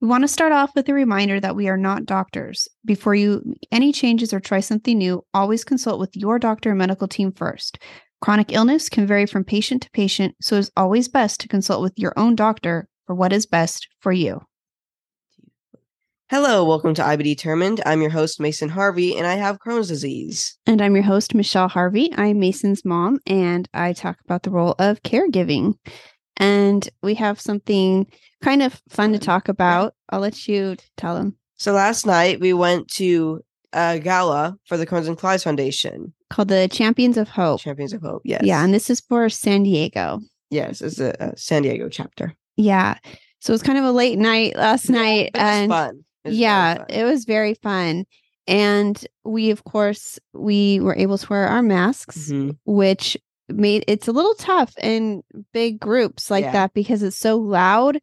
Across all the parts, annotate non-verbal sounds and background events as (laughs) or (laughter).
We want to start off with a reminder that we are not doctors. Before you any changes or try something new, always consult with your doctor and medical team first. Chronic illness can vary from patient to patient, so it's always best to consult with your own doctor for what is best for you. Hello, welcome to IBDetermined. I'm your host, Mason Harvey, and I have Crohn's disease. And I'm your host, Michelle Harvey. I'm Mason's mom, and I talk about the role of caregiving. And we have something kind of fun to talk about. I'll let you tell them. So last night we went to a gala for the Crohn's and Colitis Foundation. Called the Champions of Hope. Champions of Hope, yes. Yeah, and this is for San Diego. yes, it's a, a San Diego chapter. Yeah. So it was kind of a late night last night. It was and fun. It yeah, fun. it was very fun. And we, of course, we were able to wear our masks, Mhm. which made it's a little tough in big groups like Yeah. that because it's so loud.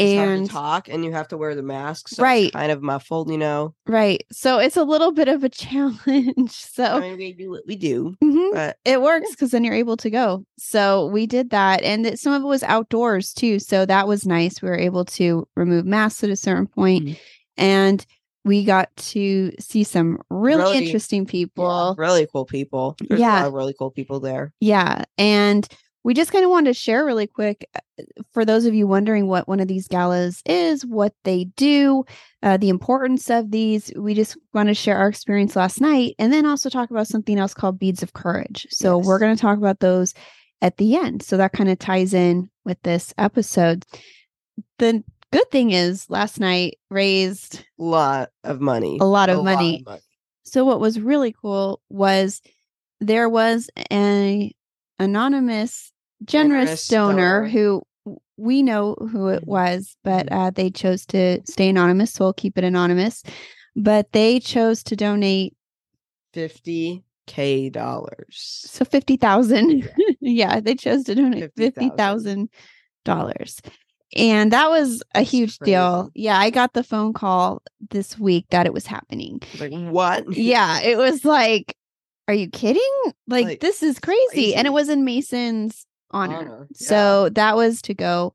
And talk, and you have to wear the mask, so it's Right. kind of muffled, you know. right. So it's a little bit of a (laughs) challenge. So I mean, we do what we do, Mhm. but it works because then you're able to go. So we did that, and it, some of it was outdoors too. So that was nice. We were able to remove masks at a certain point, Mhm. and we got to see some really, Really- interesting yeah, people. really cool people. There's Yeah. a lot of really cool people there. Yeah, and we just kind of wanted to share really quick uh, for those of you wondering what one of these galas is, what they do, uh, the importance of these. We just want to share our experience last night, and then also talk about something else called beads of courage. So we're going to talk about those at the end. So that kind of ties in with this episode. The good thing is, last night raised a lot of money. a lot of A money. money. So what was really cool was there was a anonymous generous, donor, donor. who we know who it Mhm. was, but uh, they chose to stay anonymous. So we'll keep it anonymous. But they chose to donate Fifty k dollars. so fifty thousand. yeah, (laughs) they chose to donate fifty $50,000. And that was a huge deal. Yeah, I got the phone call this week that it was happening. Like what? (laughs) yeah, it was like, are you kidding? Like, Like, this is crazy. And it was in Mason's honor. Honor, yeah. So that was to go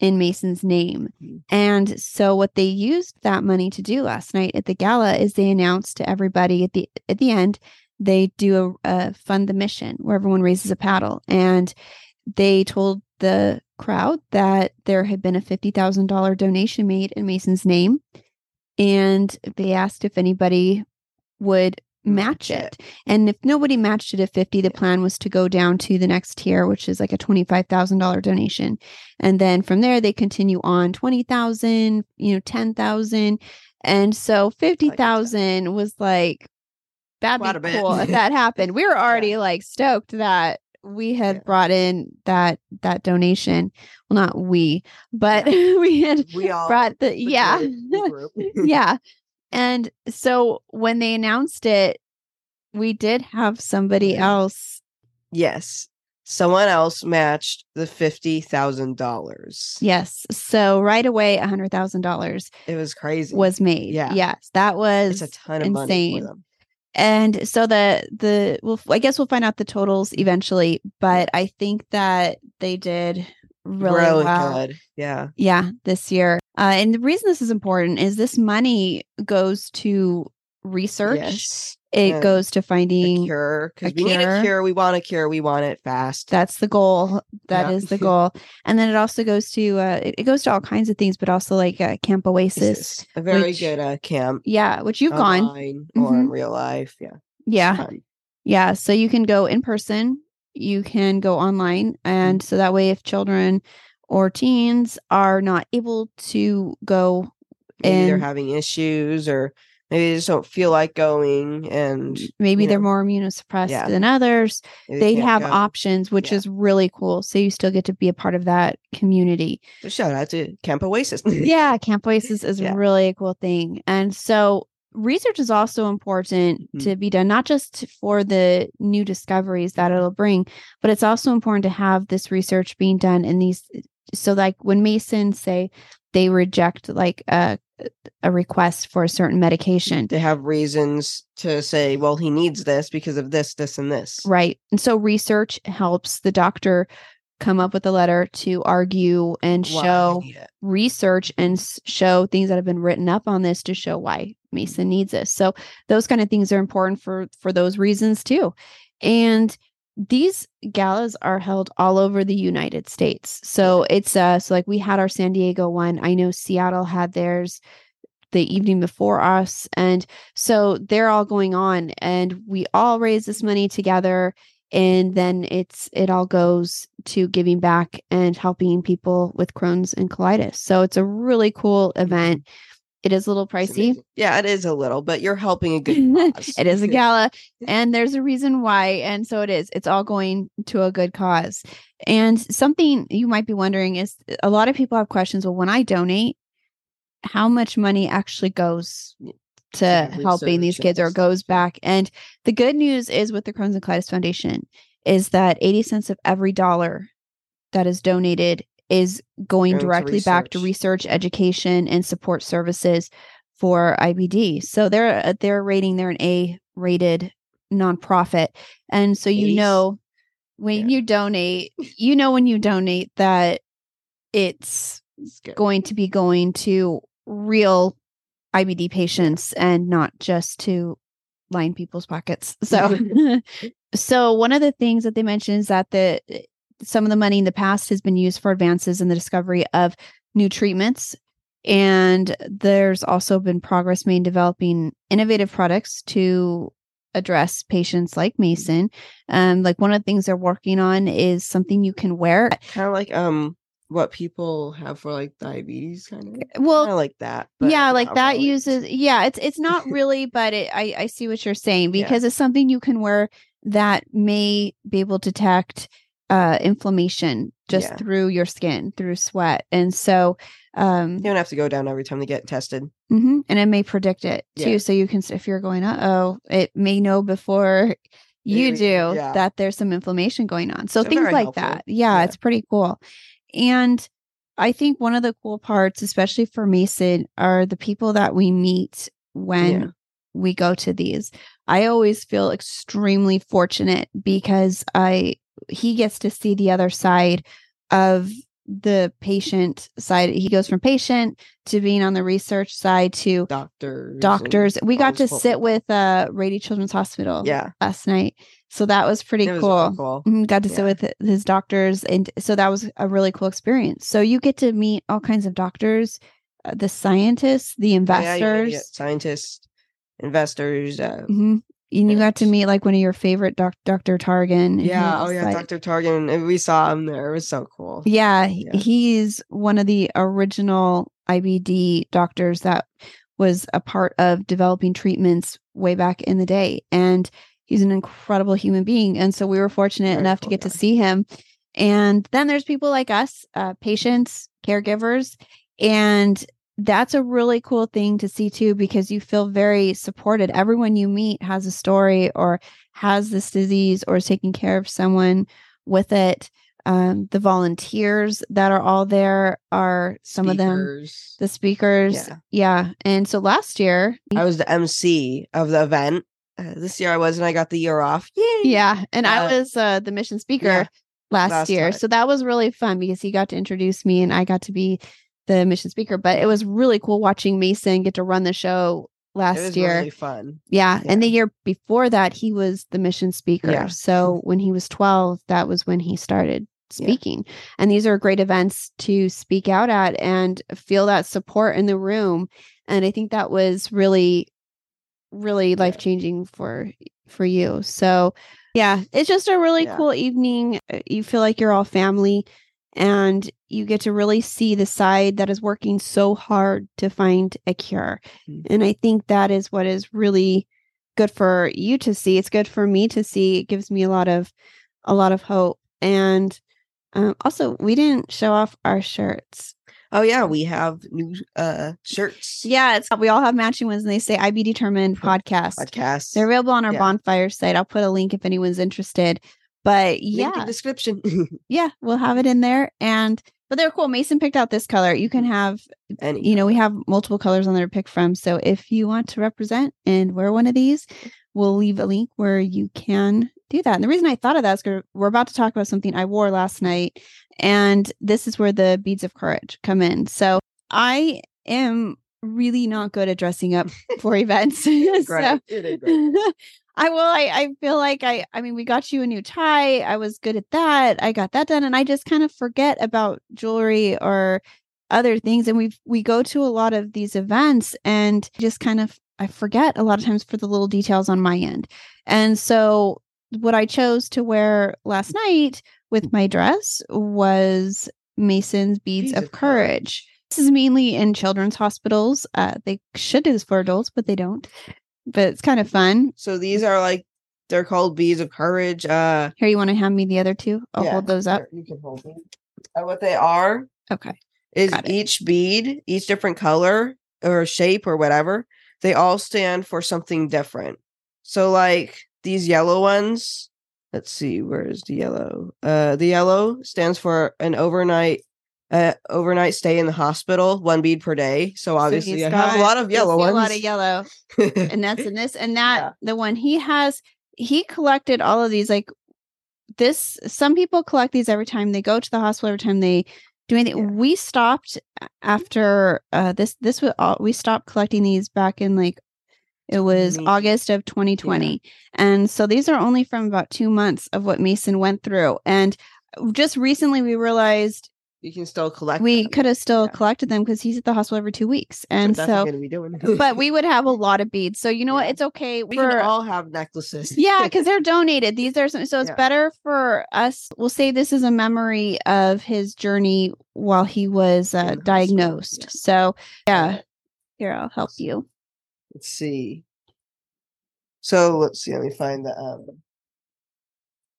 in Mason's name. Mhm. And so what they used that money to do last night at the gala is they announced to everybody at the at the end they do a, a fund the mission where everyone raises a paddle and they told the crowd that there had been a $50,000 donation made in Mason's name and they asked if anybody would match Match it. And if nobody matched it at 50, the plan was to go down to the next tier, which is like a $25,000 donation. And then from there, they continue on 20,000, you know, 10,000. And so 50,000 was like, that'd be cool if that happened. We were (laughs) already like stoked that we had Yeah. brought in that that donation. Well, not we, but (laughs) we had We all brought the the yeah. the (laughs) yeah. And so when they announced it, we did have somebody mm-hmm. else. yes. Someone else matched the fifty thousand dollars. Yes. So right away, a hundred thousand dollars It was crazy. was made. Yeah. Yes. That was it's a ton of money insane. for them. and so the the well i guess we'll find out the totals eventually mm. but i think that they did really, well good. Yeah. yeah this year uh, and the reason this is important is this money goes to research Yes. it Yeah. goes to A finding cure. Because a we need a cure. We want a cure. We want it fast. that's the goal That is Yeah. the (laughs) goal and then it also goes to uh it, it goes to all kinds of things but also like uh, camp oasis a very which- good uh, camp. yeah which you've gone or in Mhm. real life. Yeah. yeah. Yeah, so you can go in person, you can go online, and Mm-hmm. so that way, if children or teens are not able to go, Maybe they're having issues or maybe they just don't feel like going and maybe they're know, more immunosuppressed Yeah. than others, maybe they have go. options, which Yeah. is really cool. So you still get to be a part of that community. So shout out to Camp Oasis. yeah, Camp (laughs) Oasis is Yeah. really a cool thing. And so research is also important Mhm. to be done, not just for the new discoveries that it'll bring, but it's also important to have this research being done in these so like when Mason say they reject like a a request for a certain medication, They have reasons to say, well, he needs this because of this, this, and this. right? And so research helps the doctor come up with a letter to argue and Why show research and show things that have been written up on this to show why Mason needs this. So those kind of things are important for for those reasons too. And these galas are held all over the United States. So it's uh so like we had our San Diego one. I know Seattle had theirs the evening before us and so they're all going on and we all raise this money together and then it's it all goes to giving back and helping people with Crohn's and colitis. So it's a really cool event. It is a little pricey. Yeah, it is a little, but you're helping a good (laughs) cause. it is a gala (laughs) and there's a reason why and so it is it's all going to a good cause and something you might be wondering is a lot of people have questions well when i donate how much money actually goes to to helping these kids or goes back and the good news is with the crohn's and colitis foundation is that 80 cents of every dollar that is donated is going Going to directly back to research. education and support services for IBD. So they're uh, they're rating they're an A rated nonprofit, and so you know when Yeah. you donate, you know when you donate that it's It's going to be going to real IBD patients and not just to line people's pockets. (laughs) So (laughs) so one of the things that they mentioned is that the some of the money in the past has been used for advances in the discovery of new treatments and there's also been progress made in developing innovative products to address patients like Mason. Um, like one of the things they're working on is something you can wear. kind of like um what people have for like diabetes, kind of. Well, kind of like that. but yeah like that really. uses yeah it's it's not (laughs) really but it, i i see what you're saying Yeah. because it's something you can wear that may be able to detect uh inflammation just Yeah. through your skin through sweat and so um You don't have to go down every time they get tested. mhm, and it may predict it too Yeah. so you can if you're going uh-oh it may know before you Maybe, do yeah. that there's some inflammation going on so So things like helpful. that yeah, Yeah. it's pretty cool and I think one of the cool parts, especially for Mason, are the people that we meet when Yeah. we go to these. I always feel extremely fortunate because I he gets to see the other side of the patient side. He goes from patient to being on the research side to Doctors. doctors. We got to sit with uh Rady Children's Hospital Yeah. last night. So that was pretty was cool. really cool. Mhm, got to sit with his doctors and so that was a really cool experience so you get to meet all kinds of doctors uh, the scientists the Oh, yeah, investors you scientists, investors. Uh, Mhm. and you got to meet like one of your favorite doc- dr targan yeah. Oh yeah, like- Dr. Targan. and We saw him there. It was so cool. yeah, Yeah. he's one of the original ibd doctors that was a part of developing treatments way back in the day and he's an incredible human being. And so we were fortunate Very enough to cool get to see him. And then there's people like us uh, patients caregivers. And that's a really cool thing to see too because you feel very supported. Everyone you meet has a story or has this disease or is taking care of someone with it. Um, the volunteers that are all there are some of them the speakers. Yeah. yeah. And so last year I was the MC of the event. Uh, this year I was, and I got the year off. Yay! Yeah, and I Uh, was uh, the mission speaker yeah, last, last year, time. so that was really fun because he got to introduce me and I got to be the mission speaker. But it was really cool watching Mason get to run the show It last was year. really fun. yeah. and the year before that, he was the mission speaker. Yeah. So when he was twelve, that was when he started Yeah. speaking. And these are great events to speak out at and feel that support in the room. And I think that was really, really life changing for for you. So yeah, it's just a really Yeah. cool evening. Uh, You feel like you're all family and you get to really see the side that is working so hard to find a cure. Mhm. And I think that is what is really good for you to see. It's good for me to see. It gives me a lot of a lot of hope. And um, also, we didn't show off our shirts. Oh yeah, we have new uh shirts. Yeah, it's we all have matching ones, and they say "IBDetermined" podcast. Podcasts. They're available on our Yeah. bonfire site. I'll put a link if anyone's interested. But yeah, description. (laughs) yeah, we'll have it in there. And but they're cool. Mason picked out this color. You can have, Any you know, we have multiple colors on there to pick from. So if you want to represent and wear one of these, we'll leave a link where you can do that. And the reason I thought of that is 'cause we're about to talk about something I wore last night, and this is where the beads of courage come in. So I am really not good at dressing up (laughs) for events. (laughs) so Great. You did great. I will. I, I feel like I. I mean, we got you a new tie. I was good at that. I got that done, and I just kind of forget about jewelry or other things. And we we go to a lot of these events, and just kind of I forget a lot of times for the little details on my end. And so, what I chose to wear last night with my dress was Mason's beads, Beads of of Courage. courage. This is mainly in children's hospitals. Uh, they should do this for adults, but they don't. But it's kind of fun. So these are like they're called beads of courage. Uh, Here, you want to hand me the other two? I'll yeah, hold those up. You can hold them. Uh, what they are Okay. is each bead, each different color or shape or whatever, they all stand for something different. So like these yellow ones, let's see, where's the yellow? Uh the yellow stands for an overnight uh overnight stay in the hospital, one bead per day. So obviously he's I have a lot of yellow ones. A lot of yellow, and (laughs) that's in this, and that Yeah. the one he has. He collected all of these. Like this, some people collect these every time they go to the hospital. Every time they do anything. Yeah. We stopped after uh, this. This was all, we stopped collecting these back in like it was 20 August of 2020, and so these are only from about two months of what Mason went through, and just recently we realized you can still collect we could have still Yeah. collected them because he's at the hospital every two weeks, and so what I'm gonna be doing. but we would have a (laughs) lot of beads. So you know what? It's okay. we can all have necklaces. yeah, because they're donated. These are some, so it's Yeah. better for us. We'll say this is a memory of his journey while he was uh, diagnosed. yeah. So yeah, here I'll help you. Let's see. So let's see. Let me find the um.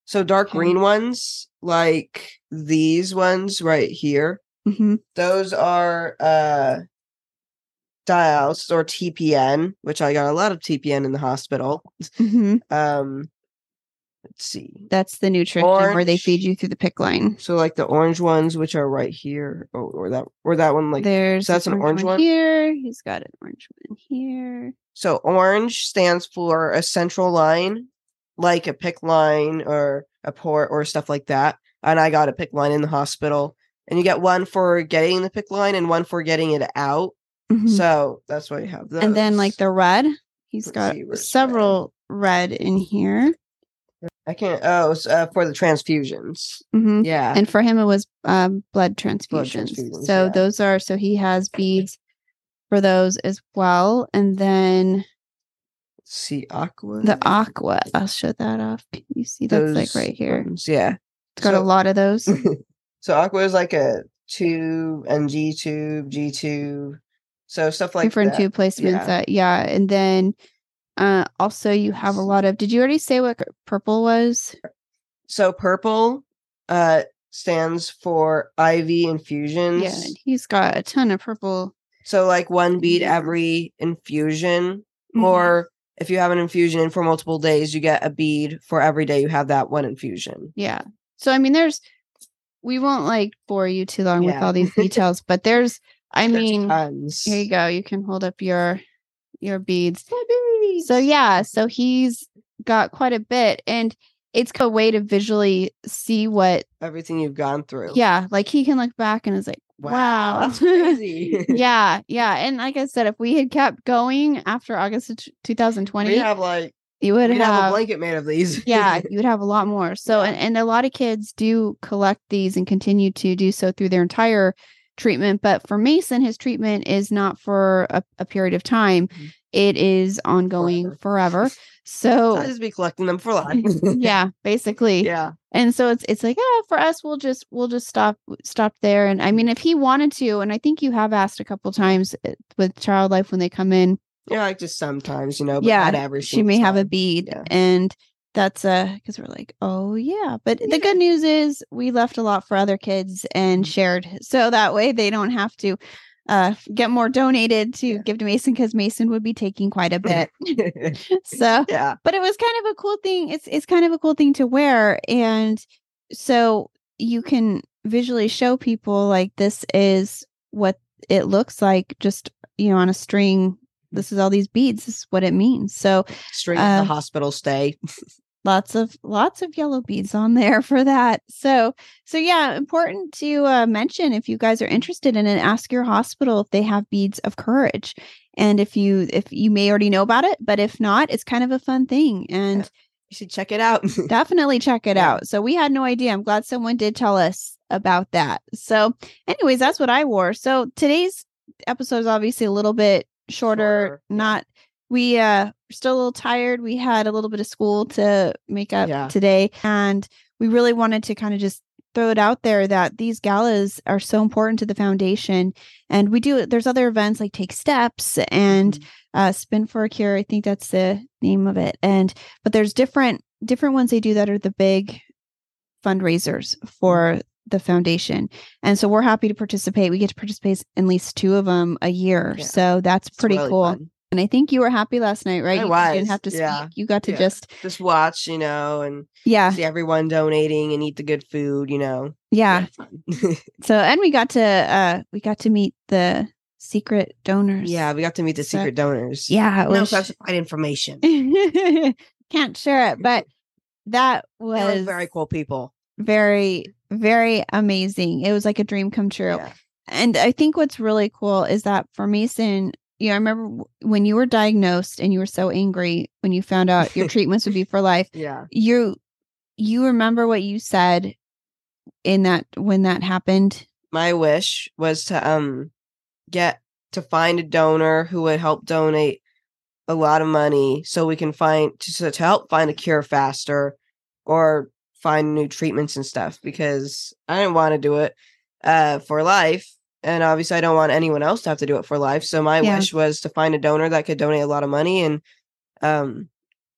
So dark green ones, like these ones right here, hmm those are uh dials or TPN, which I got a lot of TPN in the hospital. hmm Um, see. That's the nutrition where they feed you through the PICC line. So like the orange ones, which are right here, or, or that or that one, like There's so that's an orange one? here. He's got an orange one here. So orange stands for a central line, like a PICC line or a port or stuff like that. And I got a PICC line in the hospital. And you get one for getting the PICC line and one for getting it out. Mhm. So that's why you have those. and then like the red, he's Let's got where's red? several red in here. I can't oh it's, uh, for the transfusions. hmm Yeah. and for him it was um, blood transfusions. transfusions, so yeah. those are so he has beads for those as well, and then see aqua. the aqua. I'll show that off. Can you see that's like right here? ones, Yeah. It's got a lot of those. (laughs) So aqua is like a tube and G tube, G tube. So stuff like different that. tube placements. Yeah. That yeah, and then uh also you have a lot of. Did you already say what purple was? So purple uh stands for IV infusions. Yeah, he's got a ton of purple. So like one bead every infusion Mhm. or if you have an infusion in for multiple days, you get a bead for every day you have that one infusion. Yeah. So I mean, there's we won't like bore you too long with all these details, but there's I (laughs) There's mean tons. here you go. You can hold up your your beads. So yeah, so he's got quite a bit and it's a way to visually see what Everything you've gone through. yeah, like he can look back and is like, wow. That's (laughs) crazy. (laughs) yeah, yeah. And like I said, if we had kept going after August of t- 2020, we have like you would we have, a blanket made of these. yeah, (laughs) you would have a lot more. So, and, and a lot of kids do collect these and continue to do so through their entire treatment. But for Mason, his treatment is not for a, a period of time, Mhm. it is ongoing forever. So, (laughs) I'll just be collecting them for life. (laughs) yeah, basically. yeah. And so it's it's like, yeah, for us, we'll just we'll just stop stop there. And I mean, if he wanted to, and I think you have asked a couple times uh, with Child Life when they come in, Yeah, like just sometimes, you know, but Yeah, not every she may have a bead Yeah. and that's uh because we're like oh yeah but the good news is we left a lot for other kids and Mhm. shared so that way they don't have to uh get more donated to Yeah. give to mason because mason would be taking quite a bit (laughs) (laughs) so yeah. but it was kind of a cool thing it's it's kind of a cool thing to wear and so you can visually show people like this is what it looks like just you know on a string this is all these beads this is what it means so String Uh, the hospital stay. (laughs) lots of lots of yellow beads on there for that. So so yeah important to uh, mention if you guys are interested in it ask your hospital if they have beads of courage. And if you if you may already know about it but if not it's kind of a fun thing and You should check it out. (laughs) definitely check it out. So we had no idea. I'm glad someone did tell us about that. So anyways that's what i wore. So today's episode is obviously a little bit shorter, Shorter, not we uh still a little tired we had a little bit of school to make up Yeah. today and we really wanted to kind of just throw it out there that these galas are so important to the foundation and we do there's other events like take steps and Mhm. uh spin for a cure i think that's the name of it and but there's different different ones they do that are the big fundraisers for the foundation and so we're happy to participate we get to participate in at least two of them a year Yeah. so that's It's pretty really cool fun. And i think you were happy last night right I you was, didn't have to speak yeah. you got to Yeah. just Just watch, you know, and yeah see everyone donating and eat the good food, you know. yeah (laughs) so and we got to uh we got to meet the secret donors yeah, we got to meet the So- secret donors. yeah No classified information. (laughs) can't share it but that was very cool people. very very amazing it was like a dream come true Yeah. and i think what's really cool is that for mason you know i remember when you were diagnosed and you were so angry when you found out your (laughs) treatments would be for life Yeah. you you remember what you said in that when that happened My wish was to um get to find a donor who would help donate a lot of money so we can find to, so to help find a cure faster or find new treatments and stuff because I didn't want to do it uh for life and obviously I don't want anyone else to have to do it for life so my Yeah. wish was to find a donor that could donate a lot of money and um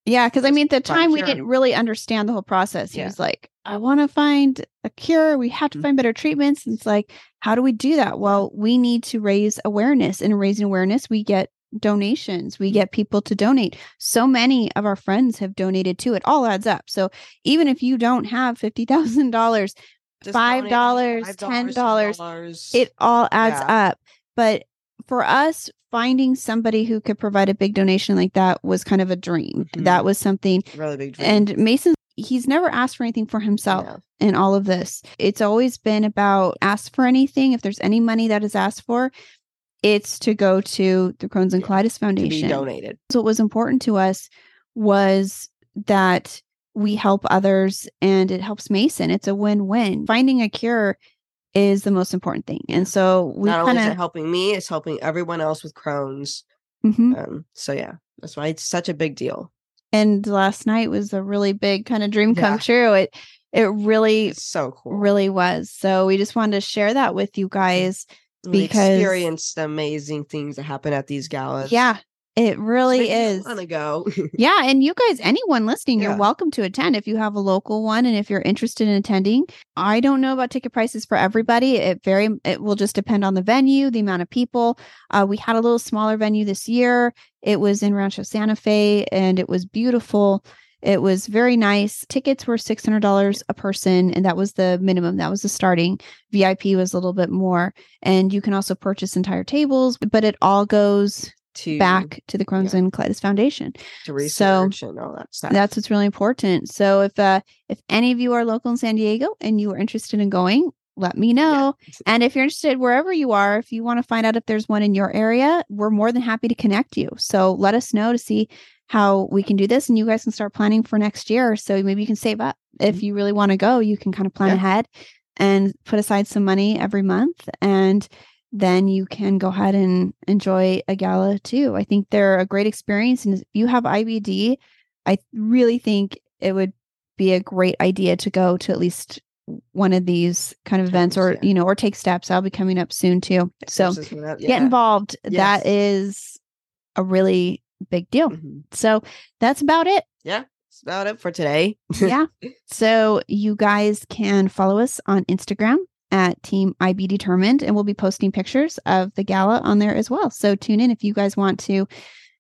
yeah because i mean at the time we didn't really understand the whole process he Yeah. was like i want to find a cure we have to Mhm. find better treatments and it's like how do we do that well we need to raise awareness and raising awareness we get donations we get people to donate so many of our friends have donated too it all adds up so even if you don't have $50000 just Five dollars, ten dollars. It all adds Yeah. up but for us finding somebody who could provide a big donation like that was kind of a dream Mhm. that was something really big dream. and mason he's never asked for anything for himself No. in all of this it's always been about ask for anything if there's any money that is asked for it's to go to the crohn's and Yeah, colitis to be foundation donated. so what was important to us was that we help others and it helps Mason. It's a win-win. Finding a cure is the most important thing. And so we Not only kind is it helping me, it's helping everyone else with Crohn's. Mhm. Um, so yeah, that's why it's such a big deal. and last night was a really big kind of dream come Yeah. true. It it really It's so cool. really was. So we just wanted to share that with you guys. We because- experience the amazing things that happen at these galas. Yeah, it really is. Want to go? (laughs) Yeah, and you guys, anyone listening, you're welcome to attend if you have a local one and if you're interested in attending. I don't know about ticket prices for everybody. It very it will just depend on the venue, the amount of people. Uh, we had a little smaller venue this year. It was in Rancho Santa Fe, and it was beautiful. It was very nice. Tickets were six hundred dollars a person, and that was the minimum. That was the starting. VIP was a little bit more, and you can also purchase entire tables. But it all goes to back to the Crohn's yeah. and Colitis Foundation. To research and all that stuff. that's what's really important. So if uh if any of you are local in san diego and you are interested in going let me know. And if you're interested wherever you are if you want to find out if there's one in your area we're more than happy to connect you. So let us know to see how we can do this and you guys can start planning for next year. So maybe you can save up. If you really want to go you can kind of plan Yeah. ahead and put aside some money every month and then you can go ahead and enjoy a gala too. I think they're a great experience. And if you have IBD, I really think it would be a great idea to go to at least one of these kind of events or, yeah. you know, or take steps. I'll be coming up soon too. So get involved. Yes. That is a really big deal. Mhm. So that's about it. Yeah. That's about it for today. yeah. (laughs) So you guys can follow us on Instagram at Team IB Determined, and we'll be posting pictures of the gala on there as well. So tune in if you guys want to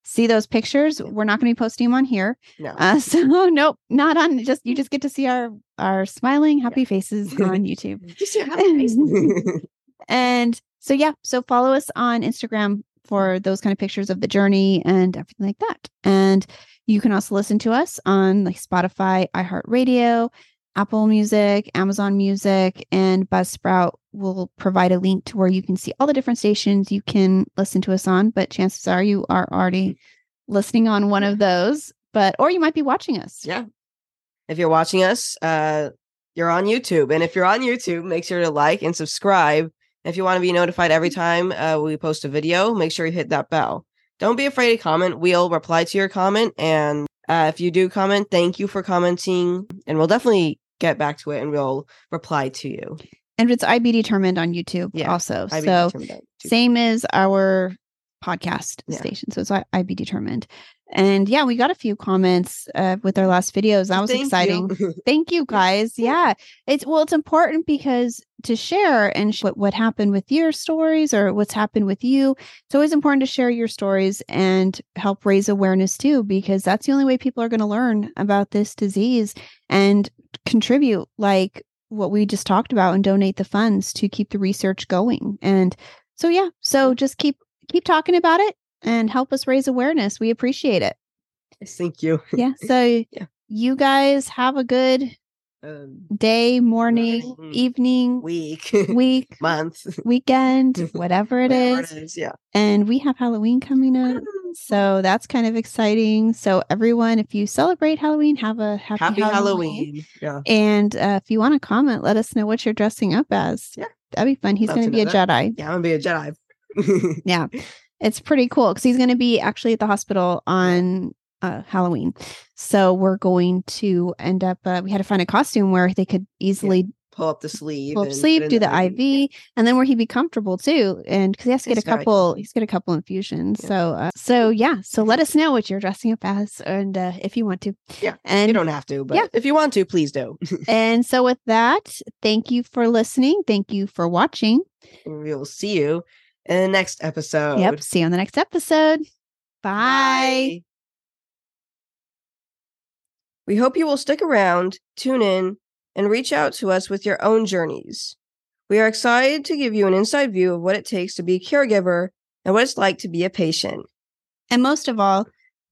see those pictures. We're not going to be posting them on here. No. Uh, (laughs) so nope, not on. Just you just get to see our our smiling, happy faces (laughs) on YouTube. Just your happy face. (laughs) And so, yeah, so follow us on Instagram for those kind of pictures of the journey and everything like that. And you can also listen to us on like Spotify, iHeartRadio, Apple Music, Amazon Music, and Buzzsprout will provide a link to where you can see all the different stations you can listen to us on. But chances are you are already listening on one of those, but or you might be watching us. yeah. If you're watching us, uh, you're on YouTube. And if you're on YouTube, make sure to like and subscribe. If you want to be notified every time uh, we post a video, make sure you hit that bell. Don't be afraid to comment. We'll reply to your comment. And uh, if you do comment, thank you for commenting. And we'll definitely get back to it and we'll reply to you. And it's IB determined on YouTube Yeah, also. I so determined that too. same as our podcast Yeah. station. So it's IB determined. And yeah, we got a few comments uh, with our last videos. That was Thank exciting. you. (laughs) Thank you guys. Yeah. It's well, it's important because to share and sh- what, what happened with your stories or what's happened with you. It's always important to share your stories and help raise awareness too, because that's the only way people are going to learn about this disease and contribute like what we just talked about and donate the funds to keep the research going. And so yeah, so just keep keep talking about it and help us raise awareness. We appreciate it. Thank you. (laughs) Yeah. So Yeah. you guys have a good Um, day, morning, Morning, evening, week, week, (laughs) month, (laughs) weekend, whatever it whatever is. Yeah. And we have Halloween coming up. So that's kind of exciting. So everyone, if you celebrate Halloween, have a happy, Happy Halloween. Halloween. Yeah. And uh, if you want to comment, let us know what you're dressing up as. Yeah. That'd be fun. He's going to to be a that. Jedi. Yeah, I'm gonna be a Jedi. Yeah. It's pretty cool because he's going to be actually at the hospital on uh, Halloween. So we're going to end up, uh, we had to find a costume where they could easily Pull up the sleeve. pull up and sleeve, do in the IV, and then where he'd be comfortable too. And because he has to get It's a couple, he's get a couple infusions. Yeah. So, uh, so yeah. So let us know what you're dressing up as, and uh, if you want to. Yeah, And You don't have to, but Yeah. if you want to, please do. and so with that, thank you for listening. Thank you for watching. We will see you in the next episode. Yep. See you on the next episode. Bye. We hope you will stick around, tune in, and reach out to us with your own journeys. We are excited to give you an inside view of what it takes to be a caregiver and what it's like to be a patient. And most of all,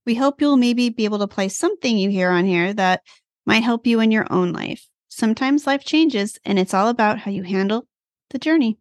we hope you'll maybe be able to play something you hear on here that might help you in your own life. Sometimes life changes, and it's all about how you handle the journey.